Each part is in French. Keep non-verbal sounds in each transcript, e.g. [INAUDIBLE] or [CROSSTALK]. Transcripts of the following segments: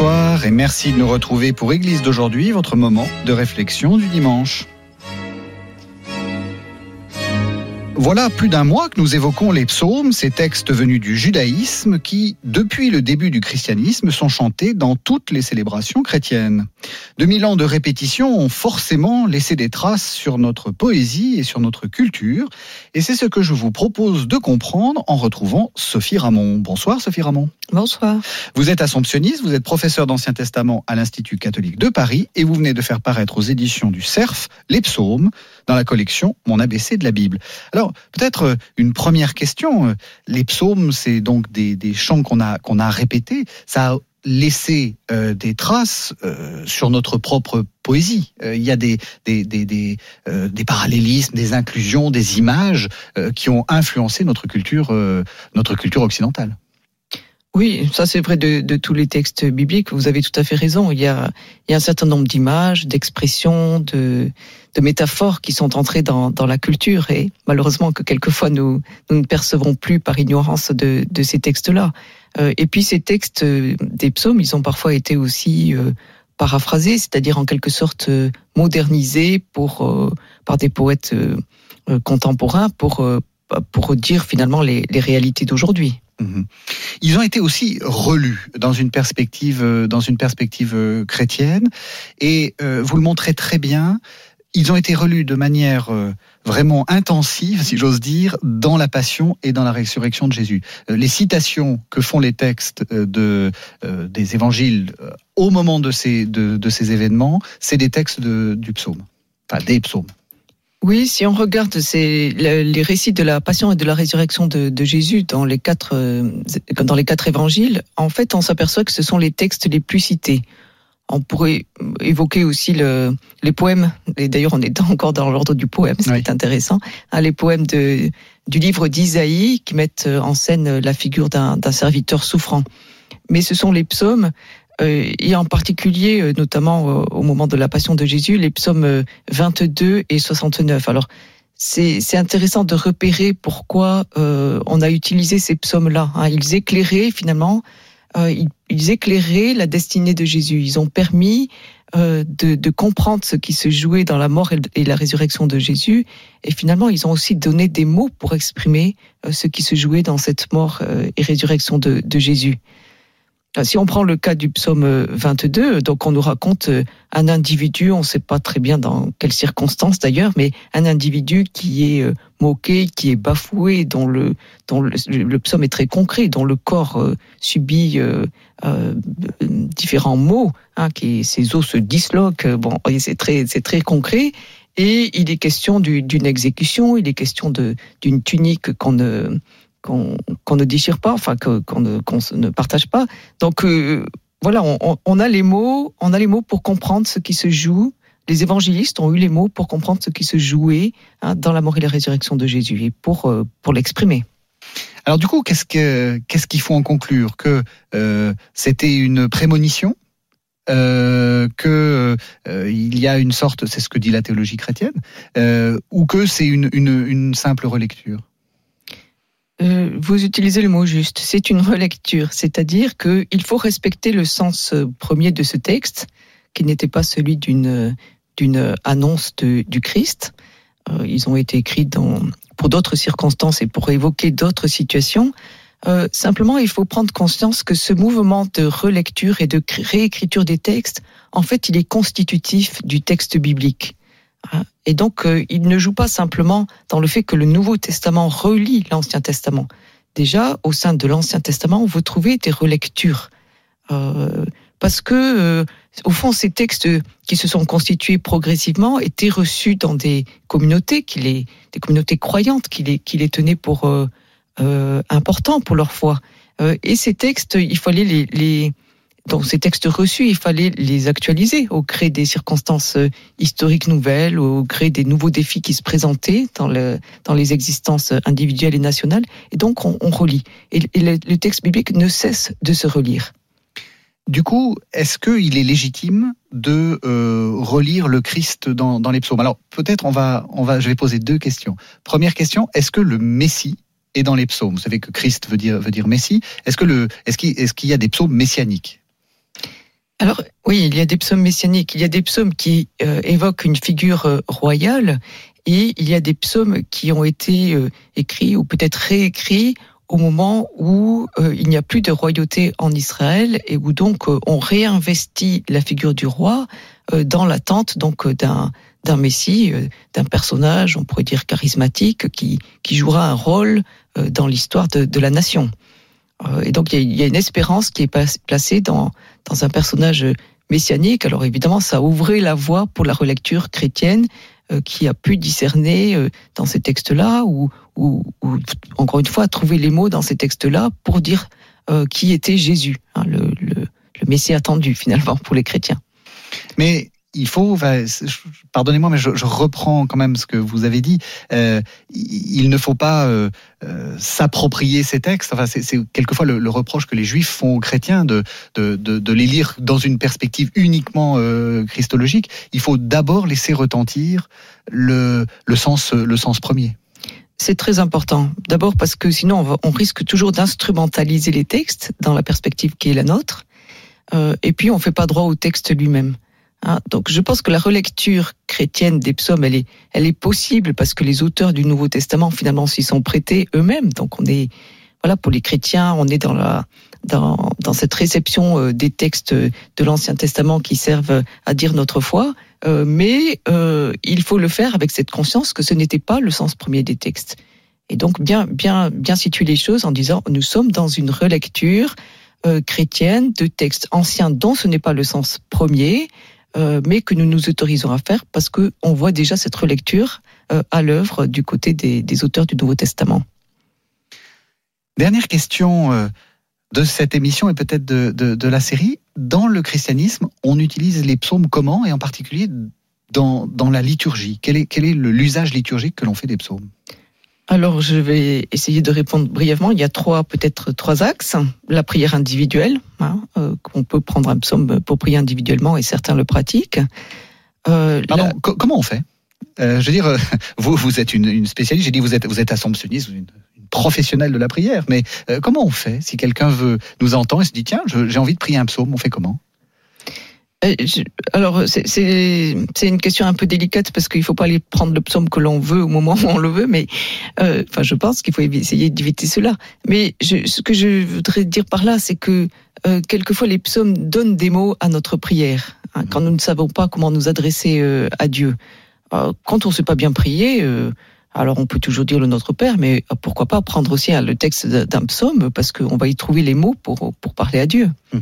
Bonsoir et merci de nous retrouver pour Église d'aujourd'hui, votre moment de réflexion du dimanche. Voilà plus d'un mois que nous évoquons les psaumes, ces textes venus du judaïsme qui, depuis le début du christianisme, sont chantés dans toutes les célébrations chrétiennes. 2000 ans de répétition ont forcément laissé des traces sur notre poésie et sur notre culture, et c'est ce que je vous propose de comprendre en retrouvant Sophie Ramon. Bonsoir Sophie Ramon. Bonsoir. Vous êtes assomptionniste, vous êtes professeur d'Ancien Testament à l'Institut catholique de Paris et vous venez de faire paraître aux éditions du CERF les psaumes dans la collection Mon ABC de la Bible. Alors, peut-être euh, une première question. euh, Les psaumes, c'est donc des, chants qu'on a, qu'on a répétés. Ça a laissé euh, des traces sur notre propre poésie. Il y a des, des, des, des, des parallélismes, des inclusions, des images qui ont influencé notre culture, notre culture occidentale. Oui, ça c'est vrai de, de, tous les textes bibliques. Vous avez tout à fait raison. Il y a, il y a un certain nombre d'images, d'expressions, de, de métaphores qui sont entrées dans, dans la culture et malheureusement que quelquefois nous, nous ne percevons plus par ignorance de, de ces textes-là. Euh, et puis ces textes euh, des psaumes, ils ont parfois été aussi euh, paraphrasés, c'est-à-dire en quelque sorte euh, modernisés pour, euh, par des poètes contemporains pour, pour dire finalement les, les réalités d'aujourd'hui. Mhm. Ils ont été aussi relus dans une perspective, euh, dans une perspective euh, chrétienne, et euh, vous le montrez très bien. Ils ont été relus de manière euh, vraiment intensive, si j'ose dire, dans la passion et dans la résurrection de Jésus. Euh, Les citations que font les textes de, des évangiles au moment de ces, de, de ces événements, c'est des textes de, du psaume, enfin des psaumes. Oui, si on regarde le- les récits de la passion et de la résurrection de, de Jésus dans les quatre euh, dans les quatre évangiles, en fait, on s'aperçoit que ce sont les textes les plus cités. On pourrait évoquer aussi le, les poèmes, et d'ailleurs on est [LAUGHS] encore dans l'ordre du poème, ce qui Oui. est intéressant, hein, les poèmes de, du livre d'Isaïe qui mettent en scène la figure d'un serviteur souffrant. Mais ce sont les psaumes, et en particulier, euh, notamment euh, au moment de la passion de Jésus, les psaumes euh, 22 et 69. Alors, c'est intéressant de repérer pourquoi euh, on a utilisé ces psaumes-là. hein. Ils éclairaient finalement, euh, ils, éclairaient la destinée de Jésus. Ils ont permis euh, de, comprendre ce qui se jouait dans la mort et, la résurrection de Jésus. Et finalement, ils ont aussi donné des mots pour exprimer euh, ce qui se jouait dans cette mort euh, et résurrection de Jésus. Euh, Si on prend le cas du psaume euh, 22, donc on nous raconte euh, un individu, on ne sait pas très bien dans quelles circonstances d'ailleurs, mais un individu qui est euh, moqué, qui est bafoué, dont le, dont le, psaume est très concret, dont le corps euh, subit euh, euh, différents maux, hein, qui ses os se disloquent. euh, Bon, c'est très, très concret. Et il est question du- d'une exécution, il est question d'une tunique qu'on ne qu'on ne déchire pas, enfin qu'on ne, ne partage pas. Donc euh, voilà, on, a les mots, on a les mots pour comprendre ce qui se joue. Les évangélistes ont eu les mots pour comprendre ce qui se jouait hein, dans la mort et la résurrection de Jésus et pour euh, pour l'exprimer. Alors du coup, qu'est-ce que qu'est-ce qu'il faut en conclure? Que euh, c'était une prémonition euh, que il y a une sorte, c'est ce que dit la théologie chrétienne, ou que c'est une, une simple relecture? Euh, vous utilisez le mot juste. C'est une relecture, c'est-à-dire qu'il faut respecter le sens euh, premier de ce texte, qui n'était pas celui d'une d'une annonce du Christ. Euh, ils ont été écrits dans, pour d'autres circonstances et pour évoquer d'autres situations. Euh, simplement, il faut prendre conscience que ce mouvement de relecture et de réécriture des textes, en fait, il est constitutif du texte biblique. Hein. Et donc, euh, il ne joue pas simplement dans le fait que le Nouveau Testament relie l'Ancien Testament. Déjà, au sein de l'Ancien Testament, vous trouvez des relectures. Euh, parce que, euh, au fond, ces textes qui se sont constitués progressivement étaient reçus dans des communautés, qui les, des communautés croyantes, qui les, qui les tenaient pour importants pour leur foi. Et ces textes, il fallait les, les, dans ces textes reçus, il fallait les actualiser au gré des circonstances euh, historiques nouvelles, au gré des nouveaux défis qui se présentaient dans, le, dans les existences individuelles et nationales. Et donc, on, relit. Et, le, texte biblique ne cesse de se relire. Du coup, est-ce qu'il est légitime de euh, relire le Christ dans, les psaumes? Alors peut-être on va, je vais poser deux questions. Première question est-ce que le Messie est dans les psaumes? Vous savez que Christ veut dire, Messie. Est-ce qu'il, est-ce qu'il y a des psaumes messianiques? Alors oui, il y a des psaumes messianiques. Il y a des psaumes qui euh, évoquent une figure euh, royale et il y a des psaumes qui ont été euh, écrits ou peut-être réécrits au moment où euh, il n'y a plus de royauté en Israël et où donc euh, on réinvestit la figure du roi euh, dans l'attente donc d'un d'un messie, d'un personnage, on pourrait dire charismatique, qui qui jouera un rôle dans l'histoire de, de la nation. Euh, et donc il y, a, une espérance qui est placée dans dans un personnage messianique. Alors évidemment, ça a ouvert la voie pour la relecture chrétienne euh, qui a pu discerner euh, dans ces textes-là ou, ou, encore une fois trouver les mots dans ces textes-là pour dire qui était Jésus, hein, le, le, Messie attendu finalement pour les chrétiens. Il faut, pardonnez-moi, mais je, reprends quand même ce que vous avez dit. Euh, il ne faut pas euh, euh, s'approprier ces textes. Enfin, c'est quelquefois le, reproche que les Juifs font aux chrétiens de, les lire dans une perspective uniquement christologique. Il faut d'abord laisser retentir le, sens, premier. C'est très important. D'abord parce que sinon on, on risque toujours d'instrumentaliser les textes dans la perspective qui est la nôtre. Et puis on fait pas droit au texte lui-même. Hein, donc je pense que la relecture chrétienne des psaumes, elle est, elle est possible parce que les auteurs du Nouveau Testament finalement s'y sont prêtés eux-mêmes. Donc on est, voilà, pour les chrétiens, on est dans la, dans, dans cette réception euh, des textes de l'Ancien Testament qui servent à dire notre foi. Euh, mais euh, il faut le faire avec cette conscience que ce n'était pas le sens premier des textes. Et donc bien, bien, bien situer les choses en disant nous sommes dans une relecture euh, chrétienne de textes anciens dont ce n'est pas le sens premier, euh, mais que nous nous autorisons à faire parce que on voit déjà cette relecture euh, à l'œuvre du côté des, auteurs du Nouveau Testament. Dernière question euh, de cette émission et peut-être de, de, la série. Dans le christianisme, on utilise les psaumes comment et en particulier dans, dans la liturgie? Quel est, quel est l'usage liturgique que l'on fait des psaumes? Alors, je vais essayer de répondre brièvement. Il y a trois, peut-être trois axes. La prière individuelle, hein, euh, qu'on peut prendre un psaume pour prier individuellement et certains le pratiquent. Euh, Pardon, la- co- comment on fait? Euh, Je veux dire, [LAUGHS] vous, vous êtes une, une spécialiste, j'ai dit vous êtes, vous êtes assomptionniste, vous êtes une, une professionnelle de la prière, mais comment on fait? Si quelqu'un veut nous entend et se dit tiens, j'ai envie de prier un psaume, on fait comment? Alors, c'est- une question un peu délicate parce qu'il faut pas aller prendre le psaume que l'on veut au moment où on le veut, mais euh, enfin, je pense qu'il faut essayer d'éviter cela. Mais je, ce que je voudrais dire par là, c'est que euh, quelquefois les psaumes donnent des mots à notre prière hein, quand nous ne savons pas comment nous adresser euh, à Dieu. Euh, quand on ne sait pas bien prier. euh, alors on peut toujours dire le Notre Père, mais euh, pourquoi pas prendre aussi hein, le texte d'un psaume parce qu'on va y trouver les mots pour, pour parler à Dieu. Hein,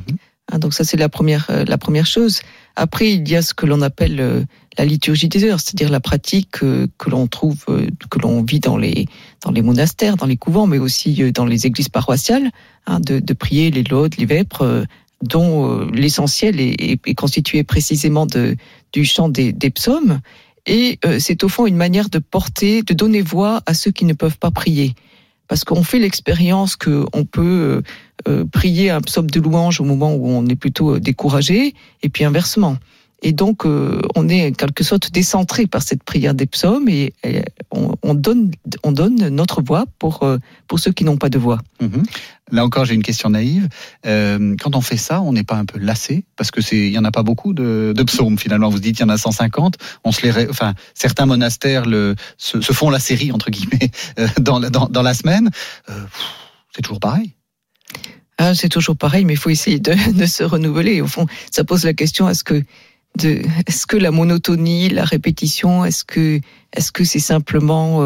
donc ça c'est la première euh, la première chose. Après il y a ce que l'on appelle euh, la liturgie des heures, c'est-à-dire la pratique euh, que l'on trouve que l'on vit dans les dans les monastères, dans les couvents, mais aussi dans les églises paroissiales, hein, de, de prier les laudes, les vêpres, dont l'essentiel est, est- est constitué précisément de du chant des, des psaumes. Et c'est au fond une manière de porter, de donner voix à ceux qui ne peuvent pas prier. Parce qu'on fait l'expérience qu'on peut euh, euh, prier un psaume de louange au moment où on est plutôt euh, découragé, et puis inversement. Et donc, euh, on est en quelque sorte décentré par cette prière des psaumes et, on, on donne, on donne notre voix pour, euh, pour ceux qui n'ont pas de voix. Mhm. Là encore, j'ai une question naïve. Euh, quand on fait ça, on n'est pas un peu lassé parce que c'est, il y en a pas beaucoup de, psaumes finalement. Vous dites il y en a 150. On se les, enfin, certains monastères le, se, font la série entre guillemets [LAUGHS] euh, dans, dans, dans la semaine. Euh, c'est toujours pareil. Ah, c'est toujours pareil, mais il faut essayer de, se renouveler. Au fond, ça pose la question est-ce que de, est-ce que la monotonie, la répétition, est-ce que est-ce que c'est simplement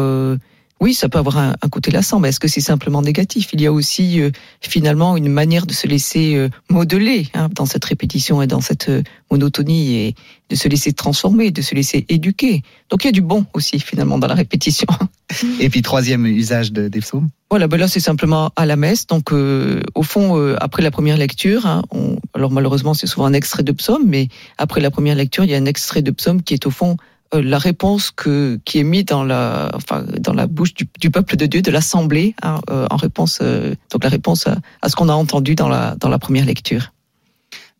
oui, ça peut avoir un, côté lassant, mais est-ce que c'est simplement négatif? Il y a aussi euh, finalement une manière de se laisser euh, modeler hein, dans cette répétition et dans cette euh, monotonie et de se laisser transformer, de se laisser éduquer. Donc il y a du bon aussi finalement dans la répétition. [LAUGHS] Et puis troisième usage de, des psaumes Voilà, ben là c'est simplement à la messe. Donc au fond, après la première lecture, hein, on, alors malheureusement c'est souvent un extrait de psaume, mais après la première lecture, il y a un extrait de psaume qui est au fond euh, la réponse que, qui est mise dans la, enfin, dans la bouche du, du peuple de Dieu, de l'assemblée, hein, euh, en réponse, euh, donc la réponse à, à ce qu'on a entendu dans la, dans la première lecture.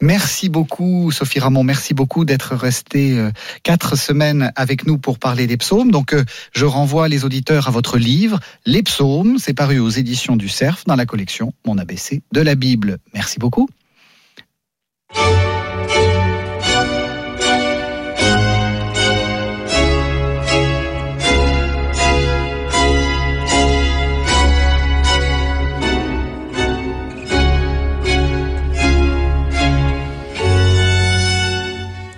Merci beaucoup, Sophie Ramon. Merci beaucoup d'être restée quatre semaines avec nous pour parler des psaumes. Donc, je renvoie les auditeurs à votre livre, Les psaumes. C'est paru aux éditions du Cerf dans la collection Mon ABC de la Bible. Merci beaucoup.